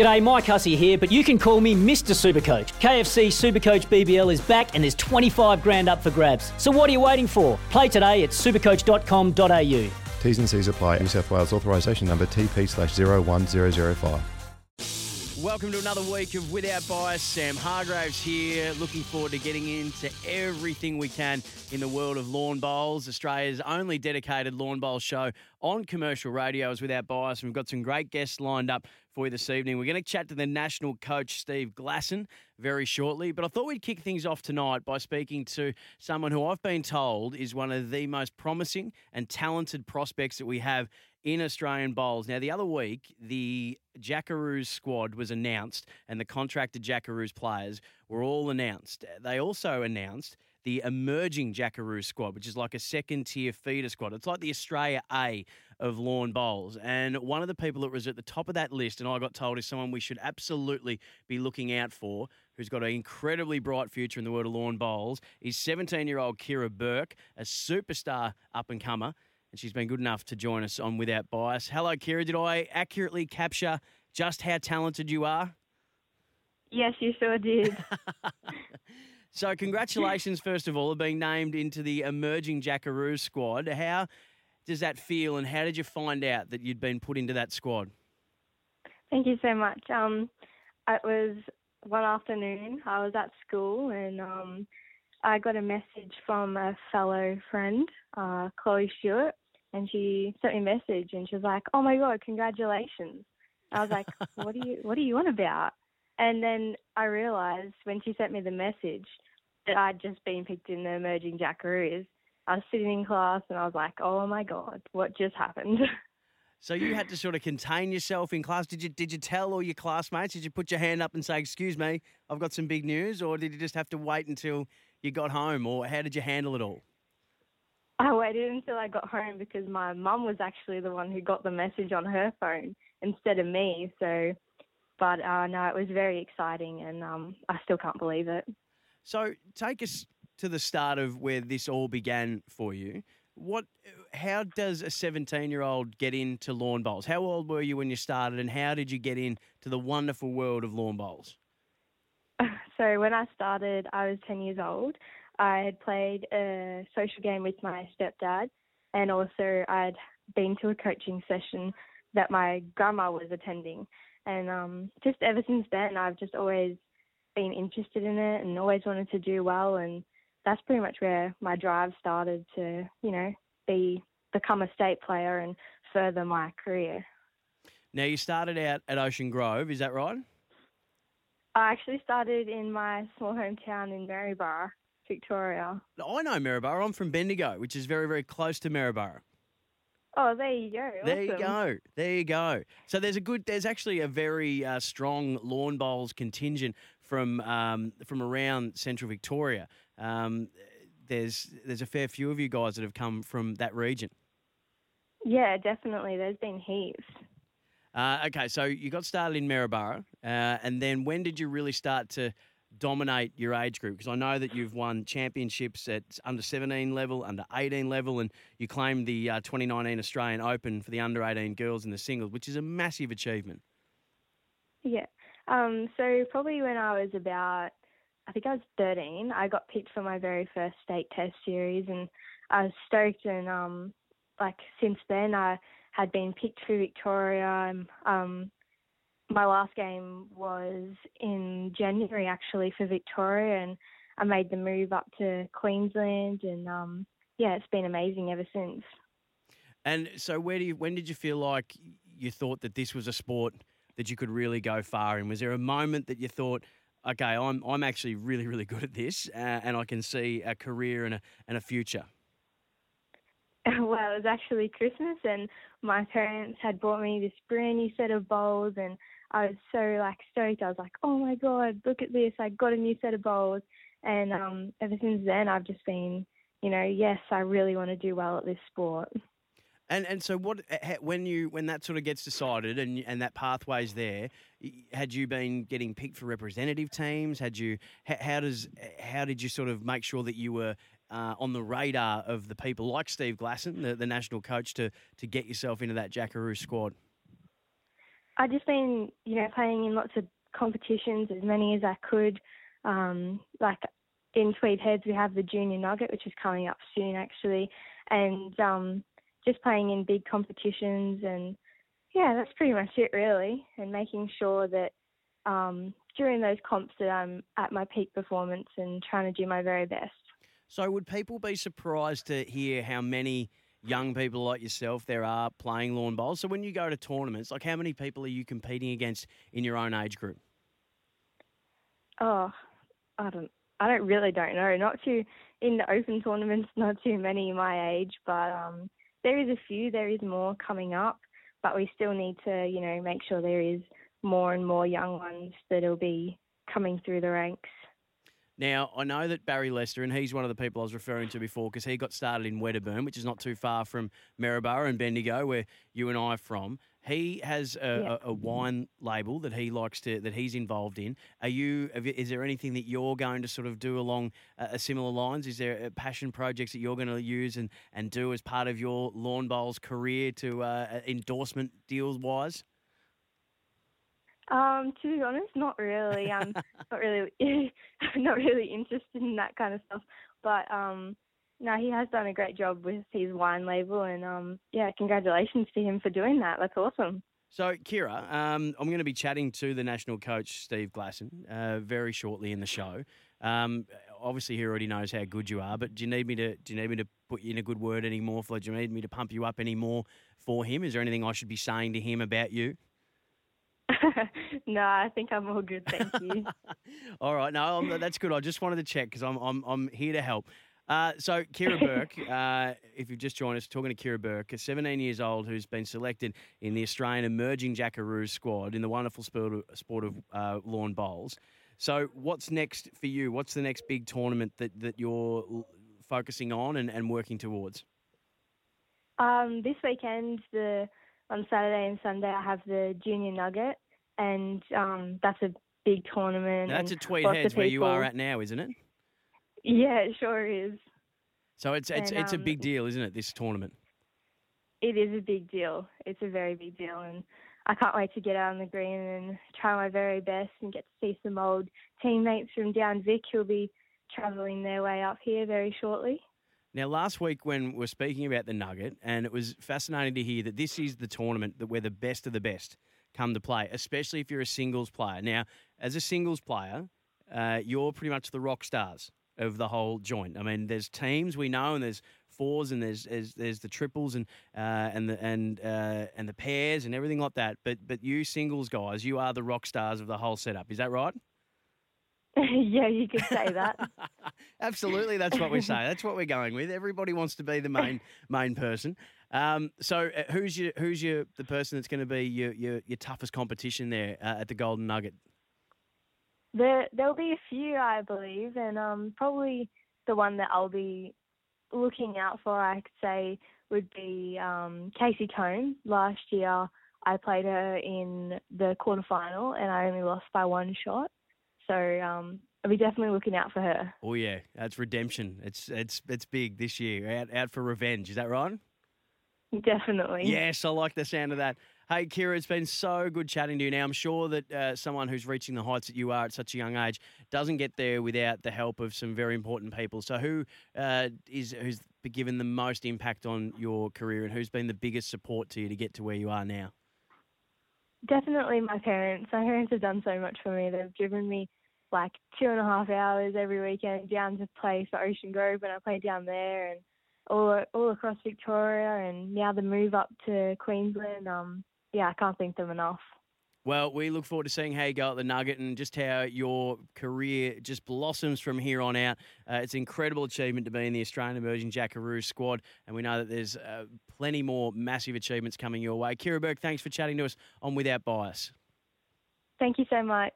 G'day, Mike Hussey here, but you can call me Mr. Supercoach. KFC Supercoach BBL is back and there's 25 grand up for grabs. So what are you waiting for? Play today at supercoach.com.au. T's and C's apply. New South Wales authorisation number TP slash 01005. Welcome to another week of Without Bias. Sam Hargraves here, looking forward to getting into everything we can in the world of lawn bowls. Australia's only dedicated lawn bowl show on commercial radio is Without Bias. We've got some great guests lined up for you this evening. We're going to chat to the national coach, Steve Glasson, very shortly. But I thought we'd kick things off tonight by speaking to someone who I've been told is one of the most promising and talented prospects that we have in Australian bowls. Now, the other week, the Jackaroos squad was announced, and the contracted Jackaroos players were all announced. They also announced the emerging Jackaroo squad, which is like a second tier feeder squad. It's like the Australia A of lawn bowls. And one of the people that was at the top of that list, and I got told is someone we should absolutely be looking out for, who's got an incredibly bright future in the world of lawn bowls, is 17 year old Kira Burke, a superstar up and comer and she's been good enough to join us on Without Bias. Hello, Kira. Did I accurately capture just how talented you are? Yes, you sure did. so, congratulations, first of all, of being named into the emerging Jackaroo squad. How does that feel, and how did you find out that you'd been put into that squad? Thank you so much. Um, it was one afternoon. I was at school, and um, I got a message from a fellow friend, uh, Chloe Stewart, and she sent me a message and she was like, "Oh my god, congratulations!" I was like, "What do you What are you on about?" And then I realised when she sent me the message that I'd just been picked in the emerging Jackaroos. I was sitting in class and I was like, "Oh my god, what just happened?" So you had to sort of contain yourself in class. Did you did you tell all your classmates? Did you put your hand up and say, "Excuse me, I've got some big news," or did you just have to wait until you got home, or how did you handle it all? I waited until I got home because my mum was actually the one who got the message on her phone instead of me. So, but uh, no, it was very exciting, and um, I still can't believe it. So, take us to the start of where this all began for you. What? How does a 17-year-old get into lawn bowls? How old were you when you started, and how did you get into the wonderful world of lawn bowls? So when I started, I was 10 years old, I had played a social game with my stepdad, and also I'd been to a coaching session that my grandma was attending. And um, just ever since then, I've just always been interested in it and always wanted to do well. And that's pretty much where my drive started to, you know, be become a state player and further my career. Now you started out at Ocean Grove, is that right? I actually started in my small hometown in Maryborough. Victoria. I know Maryborough. I'm from Bendigo, which is very, very close to Maryborough. Oh, there you go. There you go. There you go. So there's a good. There's actually a very uh, strong lawn bowls contingent from um, from around Central Victoria. Um, there's there's a fair few of you guys that have come from that region. Yeah, definitely. There's been heaps. Uh, okay, so you got started in Maryborough, uh, and then when did you really start to dominate your age group? Because I know that you've won championships at under 17 level, under 18 level, and you claimed the uh, 2019 Australian Open for the under 18 girls in the singles, which is a massive achievement. Yeah. Um, so probably when I was about, I think I was 13, I got picked for my very first state test series, and I was stoked. And um, like since then, I had been picked for Victoria. Um, my last game was in January actually for Victoria, and I made the move up to Queensland, and um, yeah, it's been amazing ever since. And so, where do you? When did you feel like you thought that this was a sport that you could really go far in? Was there a moment that you thought, okay, I'm I'm actually really really good at this, uh, and I can see a career and a and a future? Well, it was actually Christmas, and my parents had bought me this brand new set of bowls, and I was so like stoked. I was like, "Oh my god, look at this! I got a new set of bowls." And um, ever since then, I've just been, you know, yes, I really want to do well at this sport. And and so what when you when that sort of gets decided and and that pathway's there, had you been getting picked for representative teams? Had you how does how did you sort of make sure that you were uh, on the radar of the people like Steve Glasson, the, the national coach, to to get yourself into that Jackaroo squad? I just been, you know, playing in lots of competitions, as many as I could. Um, like in Tweed Heads, we have the Junior Nugget, which is coming up soon, actually, and um, just playing in big competitions. And yeah, that's pretty much it, really. And making sure that um, during those comps that I'm at my peak performance and trying to do my very best. So, would people be surprised to hear how many young people like yourself there are playing lawn bowls? So, when you go to tournaments, like how many people are you competing against in your own age group? Oh, I don't, I don't really don't know. Not too in the open tournaments, not too many my age, but um, there is a few. There is more coming up, but we still need to, you know, make sure there is more and more young ones that'll be coming through the ranks. Now, I know that Barrie Lester, and he's one of the people I was referring to before because he got started in Wedderburn, which is not too far from Maryborough and Bendigo, where you and I are from. He has a, Yeah. a, a wine label that he likes to that he's involved in. Are you? Is there anything that you're going to sort of do along uh, a similar lines? Is there uh, passion projects that you're going to use and, and do as part of your lawn bowls career to uh, endorsement deals wise? Um, to be honest, not really. I'm not really, not really interested in that kind of stuff. But um, no, he has done a great job with his wine label, and um, yeah, congratulations to him for doing that. That's awesome. So, Kira, um, I'm going to be chatting to the national coach, Steve Glasson, uh, very shortly in the show. Um, obviously, he already knows how good you are, but do you need me to do you need me to put you in a good word anymore? For do you need me to pump you up anymore for him? Is there anything I should be saying to him about you? no, I think I'm all good, thank you. All right, no, I'm- that's good. I just wanted to check because I'm, I'm I'm here to help. Uh, so, Kira Burke, uh, if you've just joined us, talking to Kira Burke, a 17 years old who's been selected in the Australian Emerging Jackaroos squad in the wonderful sport of, sport of uh, lawn bowls. So, what's next for you? What's the next big tournament that, that you're l- focusing on and, and working towards? Um, this weekend, the on Saturday and Sunday, I have the Junior Nugget, and um, that's a big tournament. Now, that's at Tweed Heads where you are at now, isn't it? Yeah, it sure is. So it's it's And, it's a um, big deal, isn't it? This tournament. It is a big deal. It's a very big deal, and I can't wait to get out on the green and try my very best and get to see some old teammates from down Vic who'll be travelling their way up here very shortly. Now, last week when we are speaking about the Nugget, and it was fascinating to hear that this is the tournament that we're the best of the best come to play, especially if you're a singles player. Now, as a singles player, uh, you're pretty much the rock stars of the whole joint. I mean, there's teams we know, and there's fours, and there's there's, there's the triples, and uh, and the and uh, and the pairs, and everything like that. But but you singles guys, you are the rock stars of the whole setup. Is that right? yeah, you could say that. Absolutely, that's what we say. That's what we're going with. Everybody wants to be the main main person. Um, so, uh, who's your who's your the person that's going to be your, your your toughest competition there uh, at the Golden Nugget? There, there'll be a few, I believe, and um, probably the one that I'll be looking out for, I'd say, would be um, Casey Cone. Last year, I played her in the quarterfinal, and I only lost by one shot. So um, I'll be definitely looking out for her. Oh yeah, that's redemption. It's it's it's big this year. Out out for revenge. Is that right? Definitely. Yes, I like the sound of that. Hey, Kira, it's been so good chatting to you. Now, I'm sure that uh, someone who's reaching the heights that you are at such a young age doesn't get there without the help of some very important people. So, who uh, is who's given the most impact on your career, and who's been the biggest support to you to get to where you are now? Definitely my parents. My parents have done so much for me. They've driven me like two and a half hours every weekend down to play for Ocean Grove when I played down there and all all across Victoria and now the move up to Queensland. Um yeah, I can't thank them enough. Well, we look forward to seeing how you go at the Nugget and just how your career just blossoms from here on out. Uh, it's an incredible achievement to be in the Australian Emerging Jackaroo squad, and we know that there's uh, plenty more massive achievements coming your way. Kira Burke, thanks for chatting to us on Without Bias. Thank you so much.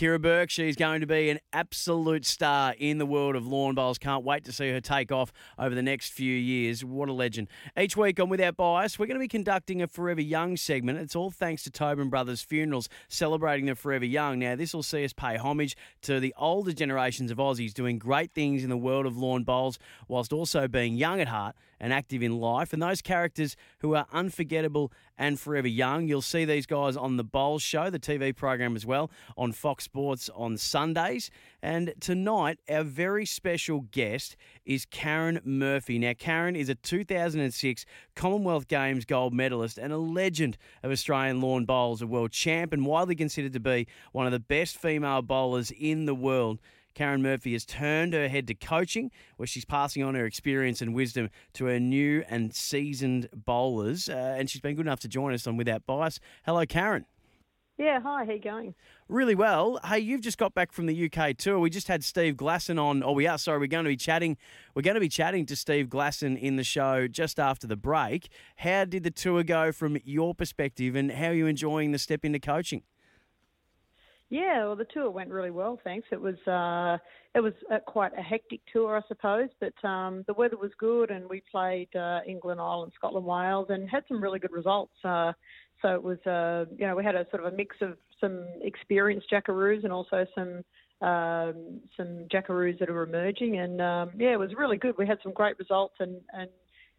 Kira Burke, she's going to be an absolute star in the world of lawn bowls. Can't wait to see her take off over the next few years. What a legend. Each week on Without Bias, we're going to be conducting a Forever Young segment. It's all thanks to Tobin Brothers Funerals, celebrating the Forever Young. Now, this will see us pay homage to the older generations of Aussies doing great things in the world of lawn bowls, whilst also being young at heart and active in life, and those characters who are unforgettable and Forever Young. You'll see these guys on the Bowls Show, the TV program as well, on Fox Sports on Sundays. And tonight, our very special guest is Karen Murphy. Now, Karen is a 2006 Commonwealth Games gold medalist and a legend of Australian lawn bowls, a world champ, and widely considered to be one of the best female bowlers in the world. Karen Murphy has turned her head to coaching, where she's passing on her experience and wisdom to her new and seasoned bowlers. Uh, and she's been good enough to join us on Without Bias. Hello, Karen. Yeah, hi, how you going? Really well. Hey, you've just got back from the UK tour. We just had Steve Glasson on. Oh, we are. Sorry, we're going to be chatting. We're going to be chatting to Steve Glasson in the show just after the break. How did the tour go from your perspective, and how are you enjoying the step into coaching? Yeah, well, the tour went really well, thanks. It was uh, it was uh, quite a hectic tour, I suppose, but um, the weather was good, and we played uh, England, Ireland, Scotland, Wales, and had some really good results. Uh, so it was, uh, you know, we had a sort of a mix of some experienced Jackaroos and also some um, some Jackaroos that are emerging, and um, yeah, it was really good. We had some great results, and and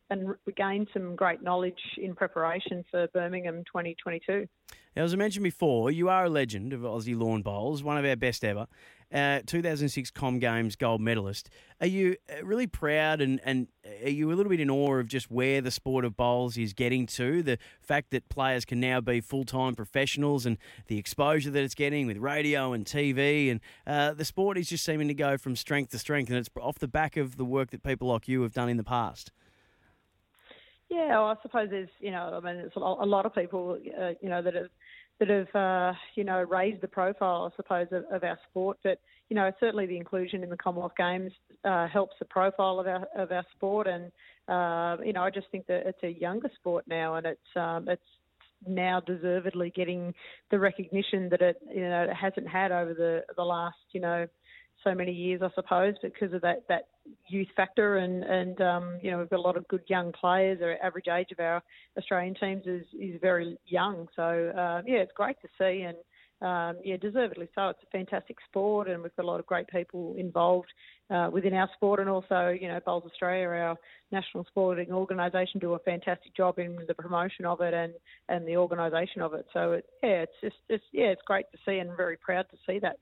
and we gained some great knowledge in preparation for Birmingham 2022. Now, as I mentioned before, you are a legend of Aussie lawn bowls, one of our best ever. Uh, 2006 Com Games gold medalist. Are you uh, really proud and, and are you a little bit in awe of just where the sport of bowls is getting to? The fact that players can now be full time professionals and the exposure that it's getting with radio and TV. And uh, the sport is just seeming to go from strength to strength. And it's off the back of the work that people like you have done in the past. Yeah, well, I suppose there's, you know, I mean, there's a lot of people, uh, you know, that have that have, uh, you know, raised the profile, I suppose, of, of, our sport. But you know, certainly the inclusion in the Commonwealth Games uh, helps the profile of our of our sport. And uh, you know, I just think that it's a younger sport now, and it's um, it's now deservedly getting the recognition that it you know it hasn't had over the the last you know so many years, I suppose, because of that that youth factor, and and um, you know we've got a lot of good young players. Our average age of our Australian teams is is very young, so uh, yeah, it's great to see, and um, yeah, deservedly so. It's a fantastic sport, and we've got a lot of great people involved uh, within our sport, and also you know Bowls Australia, our national sporting organisation, do a fantastic job in the promotion of it and and the organisation of it. So it, yeah, it's just it's yeah, it's great to see, and very proud to see that.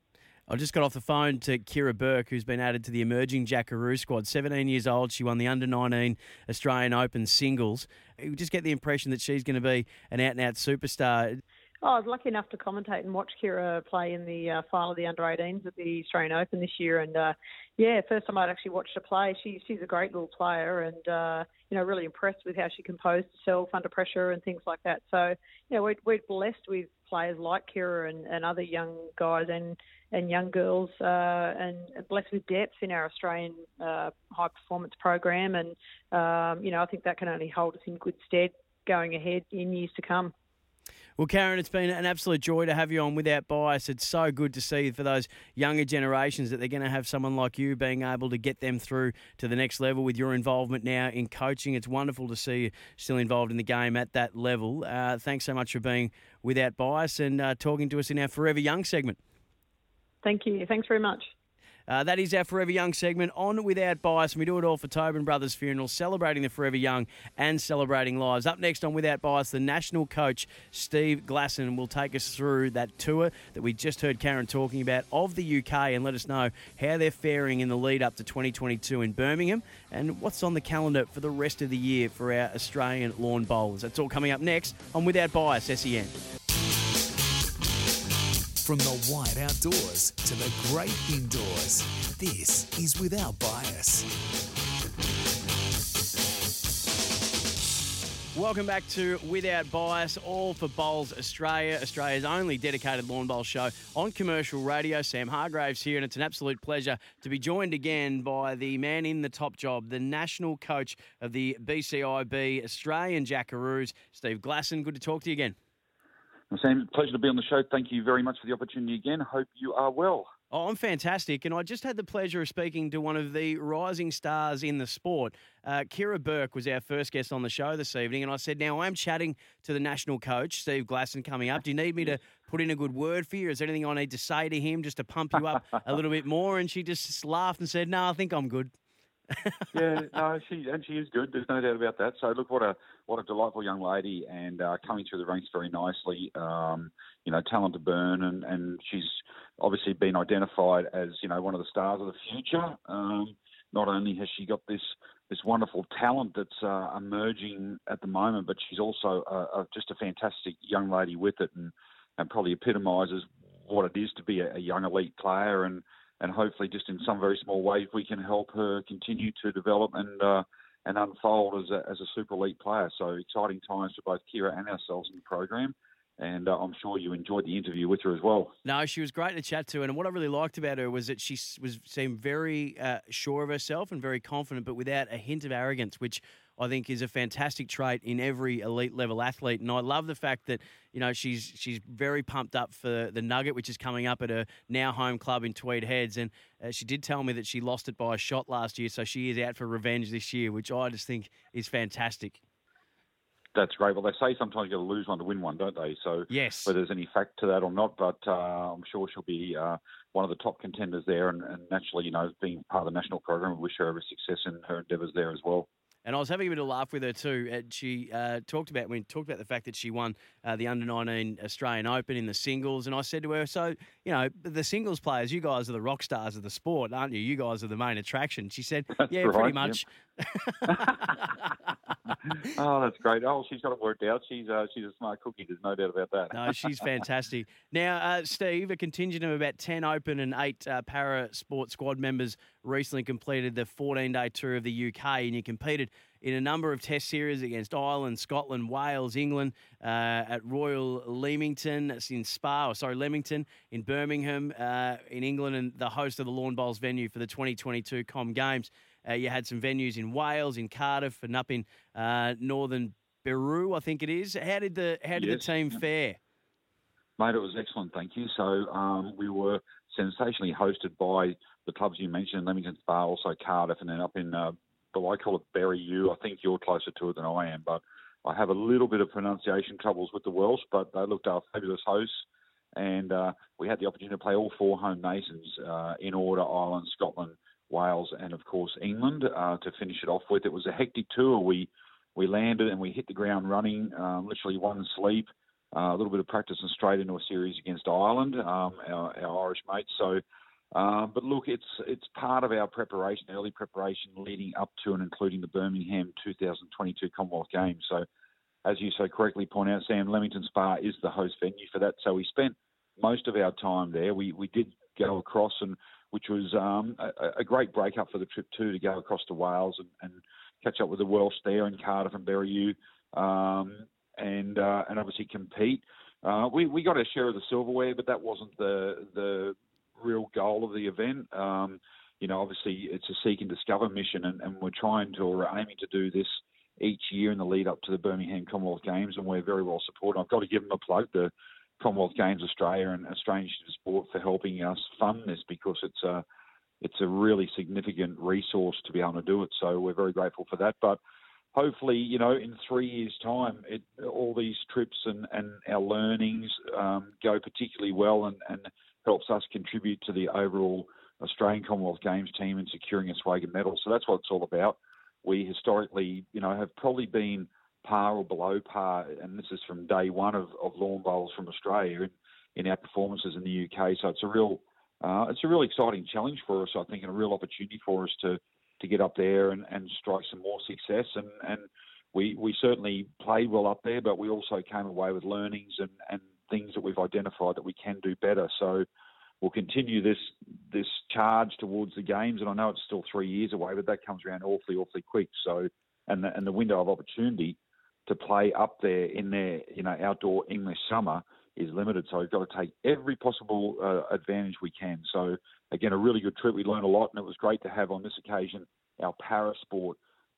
I just got off the phone to Kira Burke, who's been added to the emerging Jackaroo squad. 17 years old, she won the under 19 Australian Open singles. You just get the impression that she's going to be an out and out superstar. Oh, I was lucky enough to commentate and watch Kira play in the uh, final of the under 18s at the Australian Open this year, and uh, yeah, first time I'd actually watched her play. She she's a great little player, and uh, you know really impressed with how she composed herself under pressure and things like that. So you know we're, we're blessed with players like Kira and, and other young guys and and young girls, uh, and blessed with depth in our Australian uh, high performance program. And um, you know, I think that can only hold us in good stead going ahead in years to come. Well, Karen, it's been an absolute joy to have you on without bias. It's so good to see for those younger generations that they're going to have someone like you being able to get them through to the next level with your involvement now in coaching. It's wonderful to see you still involved in the game at that level. Uh, thanks so much for being without bias and uh, talking to us in our Forever Young segment. Thank you. Thanks very much. Uh, that is our Forever Young segment on Without Bias, and we do it all for Tobin Brothers Funeral, celebrating the Forever Young and celebrating lives. Up next on Without Bias, the national coach Steve Glasson will take us through that tour that we just heard Karen talking about of the UK and let us know how they're faring in the lead up to 2022 in Birmingham and what's on the calendar for the rest of the year for our Australian lawn bowlers. That's all coming up next on Without Bias SEN. From the wide outdoors to the great indoors, this is Without Bias. Welcome back to Without Bias, all for Bowls Australia, Australia's only dedicated lawn bowl show on commercial radio. Sam Hargraves here, and it's an absolute pleasure to be joined again by the man in the top job, the national coach of the BCIB Australian Jackaroos, Steve Glasson. Good to talk to you again. Sam, pleasure to be on the show. Thank you very much for the opportunity again. Hope you are well. Oh, I'm fantastic. And I just had the pleasure of speaking to one of the rising stars in the sport. Uh, Kira Burke was our first guest on the show this evening. And I said, Now I'm chatting to the national coach, Steve Glasson, coming up. Do you need me to put in a good word for you? Is there anything I need to say to him just to pump you up a little bit more? And she just laughed and said, No, I think I'm good. yeah, no, she and she is good. There's no doubt about that. So look, what a what a delightful young lady, and uh, coming through the ranks very nicely. Um, you know, talent to burn, and and she's obviously been identified as you know one of the stars of the future. Um, not only has she got this this wonderful talent that's uh, emerging at the moment, but she's also uh, just a fantastic young lady with it, and and probably epitomises what it is to be a, a young elite player and and hopefully just in some very small ways we can help her continue to develop and uh, and unfold as a, as a super elite player. So exciting times for both Kira and ourselves in the program. And uh, I'm sure you enjoyed the interview with her as well. No, she was great to chat to, and what I really liked about her was that she was seemed very uh, sure of herself and very confident, but without a hint of arrogance, which I think is a fantastic trait in every elite level athlete. And I love the fact that you know she's she's very pumped up for the Nugget, which is coming up at her now home club in Tweed Heads. And uh, she did tell me that she lost it by a shot last year, so she is out for revenge this year, which I just think is fantastic. That's great. Well, they say sometimes you got to lose one to win one, don't they? So yes, whether there's any fact to that or not, but uh, I'm sure she'll be uh, one of the top contenders there. And, and, naturally, you know, being part of the national program, we wish her every success in her endeavours there as well. And I was having a bit of a laugh with her too. And she uh, talked about when talked about the fact that she won uh, the under nineteen Australian Open in the singles. And I said to her, "So you know the singles players, you guys are the rock stars of the sport, aren't you? You guys are the main attraction." She said, that's "Yeah, right, pretty much." oh, that's great. Oh, she's got it worked out. She's uh, she's a smart cookie. There's no doubt about that. no, she's fantastic. Now, uh, Steve, a contingent of about ten Open and eight uh, para sport squad members recently completed the 14 day tour of the UK, and you competed in a number of test series against Ireland, Scotland, Wales, England, uh, at Royal Leamington, in Spa, or sorry, Leamington, in Birmingham, uh, in England, and the host of the Lawn Bowls venue for the 2022 Com Games. Uh, you had some venues in Wales, in Cardiff, and up in uh, northern Beru, I think it is. How did the how did yes. the team fare? Mate, it was excellent, thank you. So um, we were sensationally hosted by the clubs you mentioned, Leamington Spa, also Cardiff, and then up in uh, but I call it Berry U. I think you're closer to it than I am, but I have a little bit of pronunciation troubles with the Welsh, but they looked our fabulous hosts. And uh, we had the opportunity to play all four home nations uh, in order Ireland, Scotland, Wales, and of course England uh, to finish it off with. It was a hectic tour. We we landed and we hit the ground running, um, literally one sleep, uh, a little bit of practice, and straight into a series against Ireland, um, our, our Irish mates. So um, but look, it's it's part of our preparation, early preparation leading up to and including the Birmingham 2022 Commonwealth Games. So, as you so correctly point out, Sam, Leamington Spa is the host venue for that. So we spent most of our time there. We we did go across, and which was um, a, a, great break up for the trip too, to go across to Wales and, and catch up with the Welsh there in Cardiff and Berryu, um, and uh, and obviously compete. Uh, we we got our share of the silverware, but that wasn't the the real goal of the event. Um, you know, obviously it's a seek and discover mission, and, and we're trying to or aiming to do this each year in the lead up to the Birmingham Commonwealth Games, and we're very well supported. I've got to give them a plug, the Commonwealth Games Australia and Australian Institute of Sport for helping us fund this because it's a it's a really significant resource to be able to do it. So we're very grateful for that. But hopefully, you know, in three years' time, it, all these trips and, and our learnings um, go particularly well and, and helps us contribute to the overall Australian Commonwealth Games team in securing a swag medal. So that's what it's all about. We historically, you know, have probably been par or below par, and this is from day one of, of lawn bowls from Australia in, in our performances in the UK. So it's a real, uh, it's a really exciting challenge for us, I think, and a real opportunity for us to to get up there and, and strike some more success. And, and we we certainly played well up there, but we also came away with learnings and, and things that we've identified that we can do better. So we'll continue this this charge towards the games, and I know it's still three years away, but that comes around awfully awfully quick. So and the, and the window of opportunity to play up there in their you know outdoor English summer is limited. So we've got to take every possible uh, advantage we can. So again, a really good trip. We learned a lot, and it was great to have on this occasion our para sport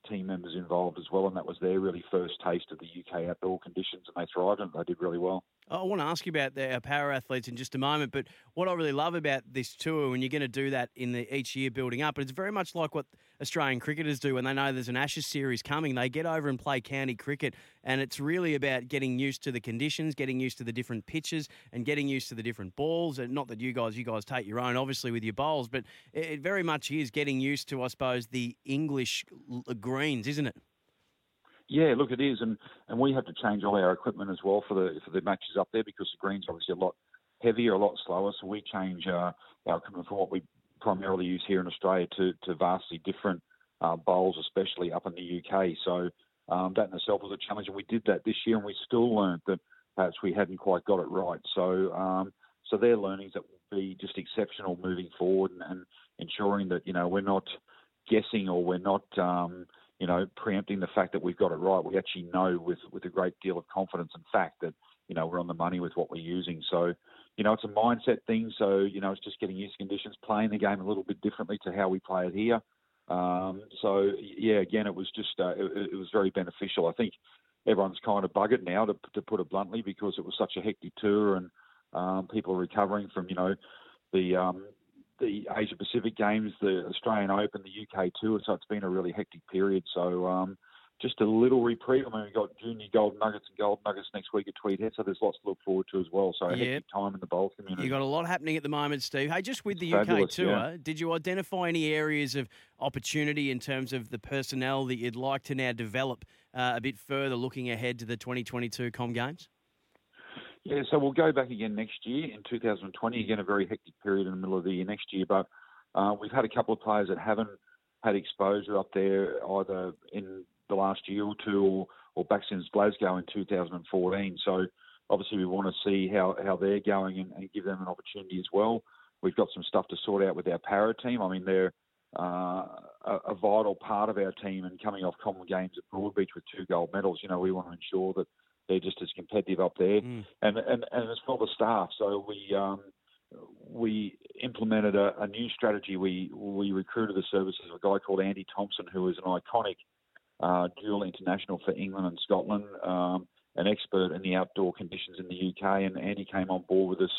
team members involved as well, and that was their really first taste of the UK outdoor conditions, and they thrived and they did really well. I want to ask you about the, our power athletes in just a moment, but what I really love about this tour, and you're going to do that in the each year building up, but it's very much like what Australian cricketers do when they know there's an Ashes series coming. They get over and play county cricket, and it's really about getting used to the conditions, getting used to the different pitches, and getting used to the different balls. And not that you guys, you guys take your own, obviously, with your bowls, but it, it very much is getting used to, I suppose, the English greens, isn't it? Yeah, look, it is, and, and we have to change all our equipment as well for the for the matches up there because the green's obviously a lot heavier, a lot slower. So we change uh, our equipment from what we primarily use here in Australia to, to vastly different uh, bowls, especially up in the UK. So um, that in itself was a challenge, and we did that this year, and we still learned that perhaps we hadn't quite got it right. So um, so their learnings that will be just exceptional moving forward, and, and ensuring that you know we're not guessing or we're not um, you know, preempting the fact that we've got it right. We actually know with with a great deal of confidence and fact that you know we're on the money with what we're using. So, you know, it's a mindset thing. So, you know, it's just getting used to conditions, playing the game a little bit differently to how we play it here. Um, so, yeah, again, it was just uh, it, it, was very beneficial. I think everyone's kind of buggered now, to, to put it bluntly, because it was such a hectic tour and um, people are recovering from you know the um, the Asia Pacific Games, the Australian Open, the UK Tour. So it's been a really hectic period. So um, just a little reprieve. I mean, we've got junior gold nuggets and gold nuggets next week at Tweed Head, so there's lots to look forward to as well. So a yep. hectic time in the bowl community. You've got a lot happening at the moment, Steve. Hey, just with the UK Tour, yeah. did you identify any areas of opportunity in terms of the personnel that you'd like to now develop uh, a bit further looking ahead to the 2022 Com Games? Yeah, so we'll go back again next year in 2020. Again, a very hectic period in the middle of the year next year. But uh, we've had a couple of players that haven't had exposure up there either in the last year or two or, or back since Glasgow in 2014. So obviously we want to see how, how they're going and, and give them an opportunity as well. We've got some stuff to sort out with our para team. I mean, they're uh, a, a, vital part of our team and coming off Common Games at Broadbeach with two gold medals. You know, we want to ensure that they're just as competitive up there, mm. and and and it's for the staff. So we um, we implemented a, a, new strategy. We we recruited the services of a guy called Andy Thomson, who is an iconic uh, dual international for England and Scotland, um, an expert in the outdoor conditions in the UK, and Andy came on board with us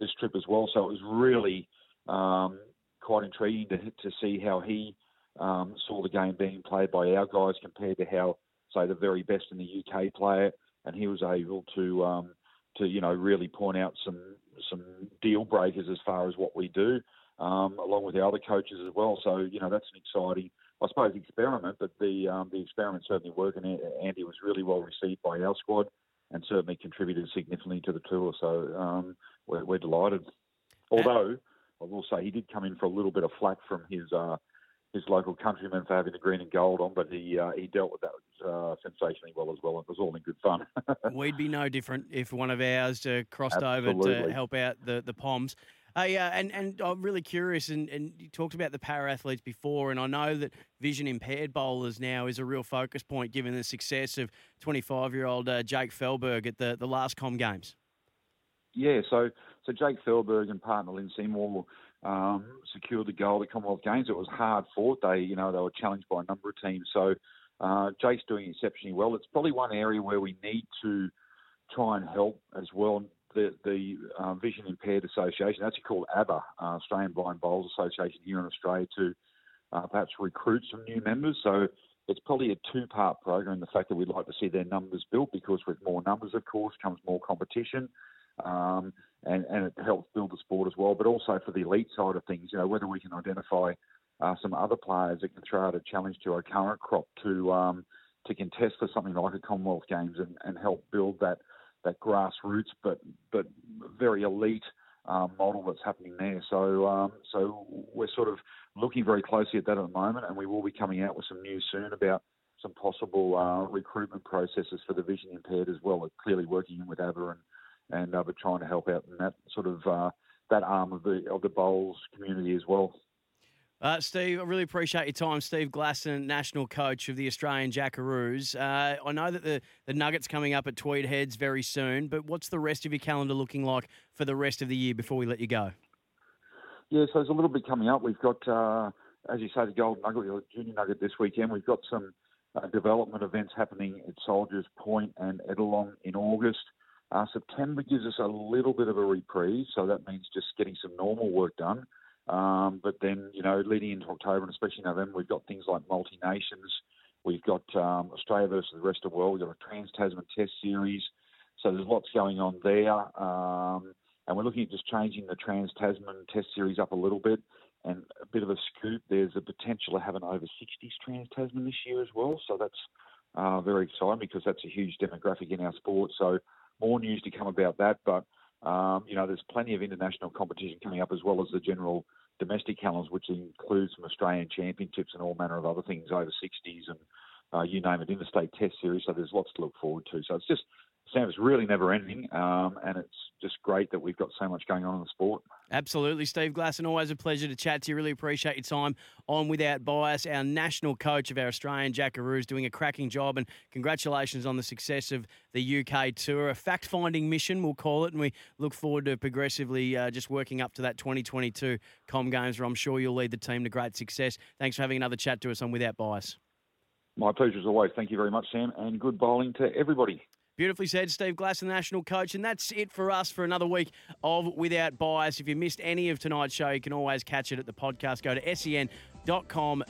this trip as well. So it was really um, quite intriguing to to see how he um, saw the game being played by our guys compared to how, say, the very best in the UK player and he was able to um, to you know really point out some some deal breakers as far as what we do, um, along with the other coaches as well. So you know that's an exciting, I suppose, experiment. But the um, the experiment certainly worked, and Andy was really well received by our squad, and certainly contributed significantly to the tour. So um, we're, we're, delighted. Although I will say he did come in for a little bit of flack from his. Uh, his local countrymen for having the green and gold on, but he uh, he dealt with that uh, sensationally well as well. It was all in good fun. We'd be no different if one of ours uh, crossed Absolutely. over to help out the the Poms. Hey, uh, and and I'm really curious, and, and you talked about the para athletes before, and I know that vision impaired bowlers now is a real focus point given the success of 25 year old uh, Jake Fehlberg at the, the last Com Games. Yeah, so so Jake Fehlberg and partner Lynn Seymour um, secured the gold at Commonwealth Games. It was hard fought. They, you know, they were challenged by a number of teams. So uh, Jake's doing exceptionally well. It's probably one area where we need to try and help as well. The, the uh, Vision Impaired Association, actually called ABBA, uh, Australian Blind Bowls Association here in Australia, to uh, perhaps recruit some new members. So it's probably a two-part program. The fact that we'd like to see their numbers built, because with more numbers, of course, comes more competition um, and, and it helps build the sport as well. But also for the elite side of things, you know, whether we can identify uh, some other players that can throw out a challenge to our current crop to um, to contest for something like a Commonwealth Games and, and help build that that grassroots but but very elite um, model that's happening there. So um, so we're sort of looking very closely at that at the moment, and we will be coming out with some news soon about some possible uh, recruitment processes for the vision impaired as well. We're clearly working with ABBA and and uh, trying to help out in that sort of uh, that arm of the of the bowls community as well. Uh, Steve, I really appreciate your time. Steve Glasson, national coach of the Australian Jackaroos. Uh, I know that the, the Nuggets coming up at Tweed Heads very soon, but what's the rest of your calendar looking like for the rest of the year before we let you go? Yeah, so there's a little bit coming up. We've got, uh, as you say, the Gold Nugget, the Junior Nugget this weekend. We've got some uh, development events happening at Soldiers Point and Ettalong in August. Uh, September gives us a little bit of a reprieve, so that means just getting some normal work done. Um, but then, you know, leading into October and especially November, we've got things like multi nations. We've got um, Australia versus the rest of the world. We've got a Trans Tasman Test Series. So there's lots going on there. Um, and we're looking at just changing the Trans Tasman Test Series up a little bit. And a bit of a scoop, there's a potential to have an over 60s Trans Tasman this year as well. So that's uh, very exciting because that's a huge demographic in our sport. So more news to come about that. But, um, you know, there's plenty of international competition coming up as well as the general domestic calendars, which includes some Australian championships and all manner of other things over 60s and uh, you name it, interstate test series. So there's lots to look forward to. So it's just Sam, it's really never ending, um, and it's just great that we've got so much going on in the sport. Absolutely, Steve Glasson. Always a pleasure to chat to you. Really appreciate your time on Without Bias. Our national coach of our Australian Jackaroos doing a cracking job, and congratulations on the success of the UK tour. A fact finding mission, we'll call it, and we look forward to progressively uh, just working up to that 2022 Com Games, where I'm sure you'll lead the team to great success. Thanks for having another chat to us on Without Bias. My pleasure as always. Thank you very much, Sam, and good bowling to everybody. Beautifully said, Steve Glass, the national coach. And that's it for us for another week of Without Bias. If you missed any of tonight's show, you can always catch it at the podcast. Go to sen.com.au.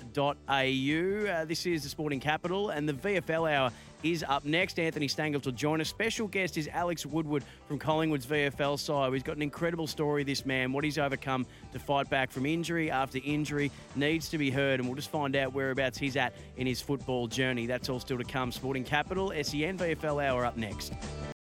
Uh, this is the Sporting Capital, and the VFL Hour is up next. Anthony Stangles will join us. Special guest is Alex Woodward from Collingwood's VFL side. He's got an incredible story, this man, what he's overcome to fight back from injury after injury needs to be heard, and we'll just find out whereabouts he's at in his football journey. That's all still to come. Sporting Capital, SEN VFL Hour up next.